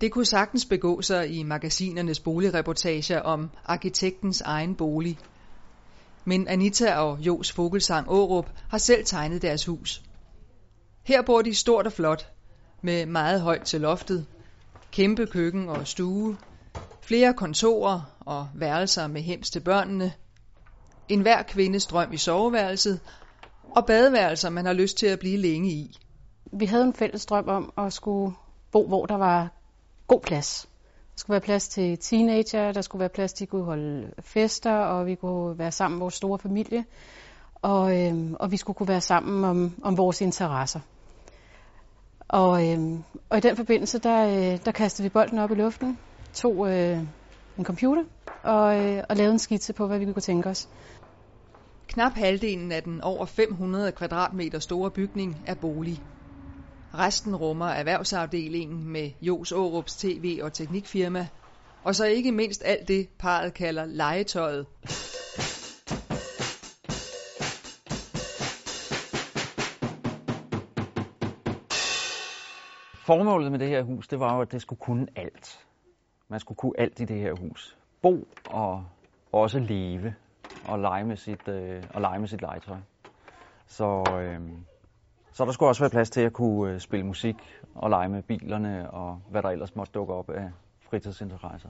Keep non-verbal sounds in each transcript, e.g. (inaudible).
Det kunne sagtens begå sig i magasinernes boligreportager om arkitektens egen bolig. Men Anita og Jos Fogelsang Årup har selv tegnet deres hus. Her bor de stort og flot, med meget højt til loftet, kæmpe køkken og stue, flere kontorer og værelser med hems til børnene, en hver kvindes drøm i soveværelset og badeværelser, man har lyst til at blive længe i. Vi havde en fælles drøm om at skulle bo, hvor der var god plads. Der skulle være plads til teenager, der skulle være plads til, at de kunne holde fester, og vi kunne være sammen med vores store familie, og, øhm, og vi skulle kunne være sammen om, om vores interesser. Og, øhm, og i den forbindelse, der, øh, der kastede vi bolden op i luften, tog øh, en computer og, øh, og lavede en skitse på, hvad vi kunne tænke os. Knap halvdelen af den over 500 kvadratmeter store bygning er bolig. Resten rummer erhvervsafdelingen med Jos Aarups TV- og teknikfirma, og så ikke mindst alt det, parret kalder legetøjet. Formålet med det her hus, det var jo, at det skulle kunne alt. Man skulle kunne alt i det her hus. Bo og også leve og lege med sit, øh, og lege med sit legetøj. Så, øh, så der skulle også være plads til at kunne øh, spille musik og lege med bilerne og hvad der ellers måtte dukke op af fritidsinteresser.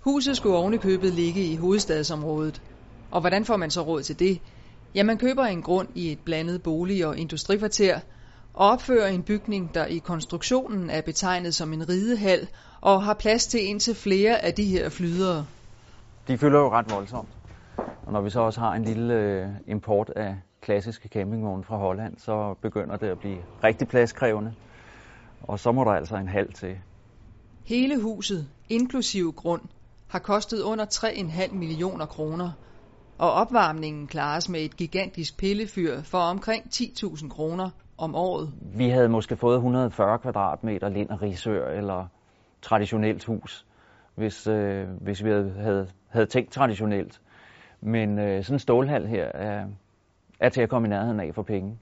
Huset skulle ovenikøbet ligge i hovedstadsområdet. Og hvordan får man så råd til det? Ja, man køber en grund i et blandet bolig- og industrikvarter og opfører en bygning, der i konstruktionen er betegnet som en ridehal og har plads til indtil flere af de her flydere. De fylder jo ret voldsomt. Og når vi så også har en lille øh, import af klassiske campingvogne fra Holland, så begynder det at blive rigtig pladskrævende. Og så må der altså en halv til. Hele huset, inklusive grund, har kostet under 3,5 millioner kroner, og opvarmningen klares med et gigantisk pillefyr for omkring 10.000 kroner om året. Vi havde måske fået 140 kvadratmeter lind og risør eller traditionelt hus, hvis, øh, hvis vi havde, havde, havde tænkt traditionelt. Men øh, sådan en stålhal her er, er til at komme i nærheden af for penge.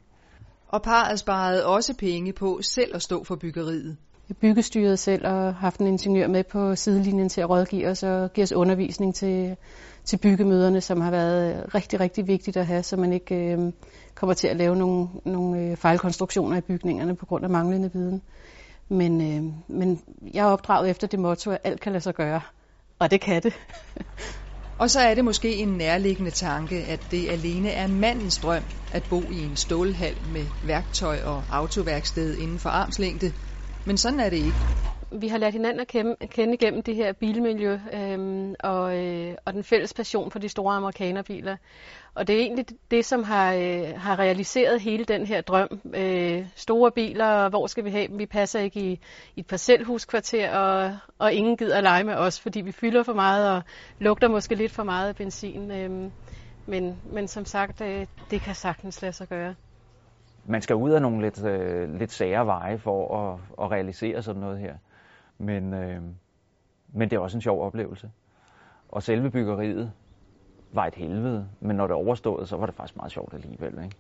Og parret sparede også penge på selv at stå for byggeriet. Byggestyret selv og haft en ingeniør med på sidelinjen til at rådgive os og give os undervisning til, til byggemøderne, som har været rigtig, rigtig vigtigt at have, så man ikke øh, kommer til at lave nogle, nogle øh, fejlkonstruktioner i bygningerne på grund af manglende viden. Men, øh, men jeg er opdraget efter det motto, at alt kan lade sig gøre. Og det kan det. (laughs) Og så er det måske en nærliggende tanke, at det alene er mandens drøm at bo i en stålhal med værktøj og autoværksted inden for armslængde. Men sådan er det ikke. Vi har lært hinanden at kende, kende det her bilmiljø øhm, og, øh, og den fælles passion for de store amerikanerbiler. Og det er egentlig det, som har, øh, har realiseret hele den her drøm. Øh, store biler, hvor skal vi have dem? Vi passer ikke i, i et parcelhuskvarter, og, og ingen gider at lege med os, fordi vi fylder for meget og lugter måske lidt for meget af benzin. Øh, men, men som sagt, øh, det kan sagtens lade sig gøre. Man skal ud af nogle lidt, øh, lidt sære veje for at, at realisere sådan noget her. Men, øh, men det er også en sjov oplevelse. Og selve byggeriet var et helvede, men når det overstod, så var det faktisk meget sjovt alligevel. Ikke?